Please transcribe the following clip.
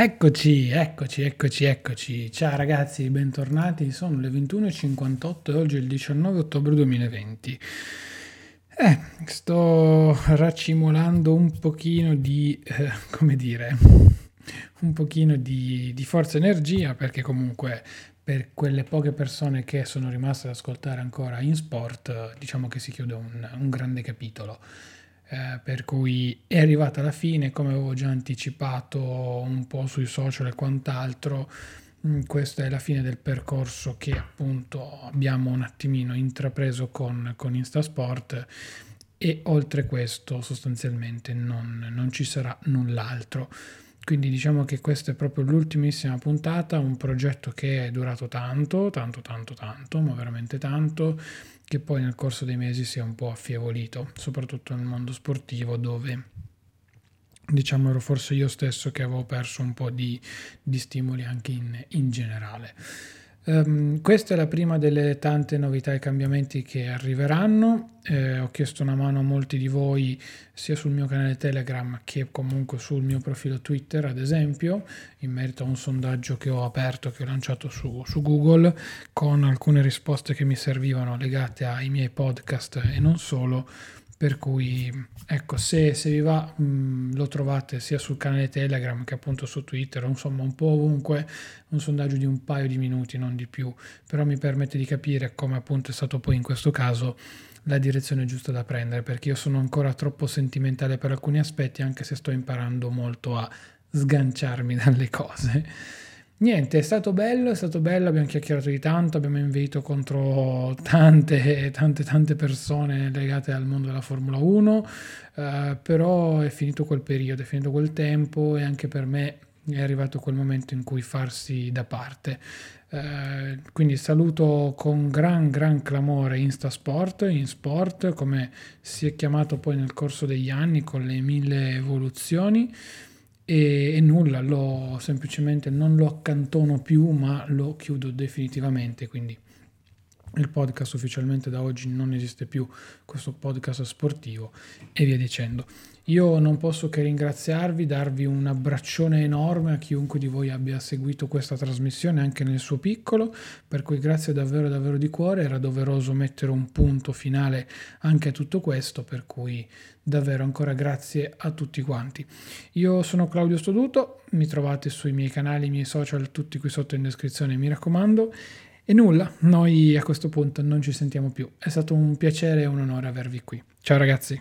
Eccoci, eccoci, eccoci, eccoci. Ciao ragazzi, bentornati. Sono le 21.58 e oggi è il 19 ottobre 2020. Eh, sto raccimolando un pochino di, eh, come dire, un pochino di, di forza energia perché comunque per quelle poche persone che sono rimaste ad ascoltare ancora in sport, diciamo che si chiude un, un grande capitolo eh, per cui è arrivata alla fine, come avevo già anticipato un po' sui social e quant'altro, mm, questa è la fine del percorso che appunto abbiamo un attimino intrapreso con, con Instasport e oltre questo sostanzialmente non, non ci sarà null'altro. Quindi diciamo che questa è proprio l'ultimissima puntata, un progetto che è durato tanto, tanto, tanto, tanto, ma veramente tanto, che poi nel corso dei mesi si è un po' affievolito, soprattutto nel mondo sportivo dove diciamo ero forse io stesso che avevo perso un po' di, di stimoli anche in, in generale. Um, questa è la prima delle tante novità e cambiamenti che arriveranno. Eh, ho chiesto una mano a molti di voi sia sul mio canale Telegram che comunque sul mio profilo Twitter, ad esempio, in merito a un sondaggio che ho aperto, che ho lanciato su, su Google, con alcune risposte che mi servivano legate ai miei podcast e non solo per cui ecco se, se vi va mh, mm, lo trovate sia sul canale Telegram che appunto su Twitter insomma un po' ovunque un sondaggio di un paio di minuti non di più. Però mi permette di capire come appunto è stato poi in questo caso la direzione giusta da prendere perché io sono ancora troppo sentimentale per alcuni aspetti anche se sto imparando molto a sganciarmi dalle cose Niente, è stato bello, è stato bello, abbiamo chiacchierato di tanto, abbiamo invito contro tante, tante, tante persone legate al mondo della Formula 1, eh, però è finito quel periodo, è finito quel tempo e anche per me è arrivato quel momento in cui farsi da parte. Eh, quindi saluto con gran gran clamore Instasport, InSport, come si è chiamato poi nel corso degli anni con le mille evoluzioni e, e, nulla, lo, semplicemente non lo accantono più ma lo chiudo definitivamente, quindi il podcast ufficialmente da oggi non esiste più, questo podcast sportivo e via dicendo. Io non posso che ringraziarvi, darvi un abbraccione enorme a chiunque di voi abbia seguito questa trasmissione anche nel suo piccolo, per cui grazie davvero davvero di cuore, era doveroso mettere un punto finale anche a tutto questo, per cui davvero ancora grazie a tutti quanti. Io sono Claudio Stoduto, mi trovate sui miei canali, i miei social, tutti qui sotto in descrizione, mi raccomando. E nulla, noi a questo punto non ci sentiamo più. È stato un piacere e un onore avervi qui. Ciao ragazzi.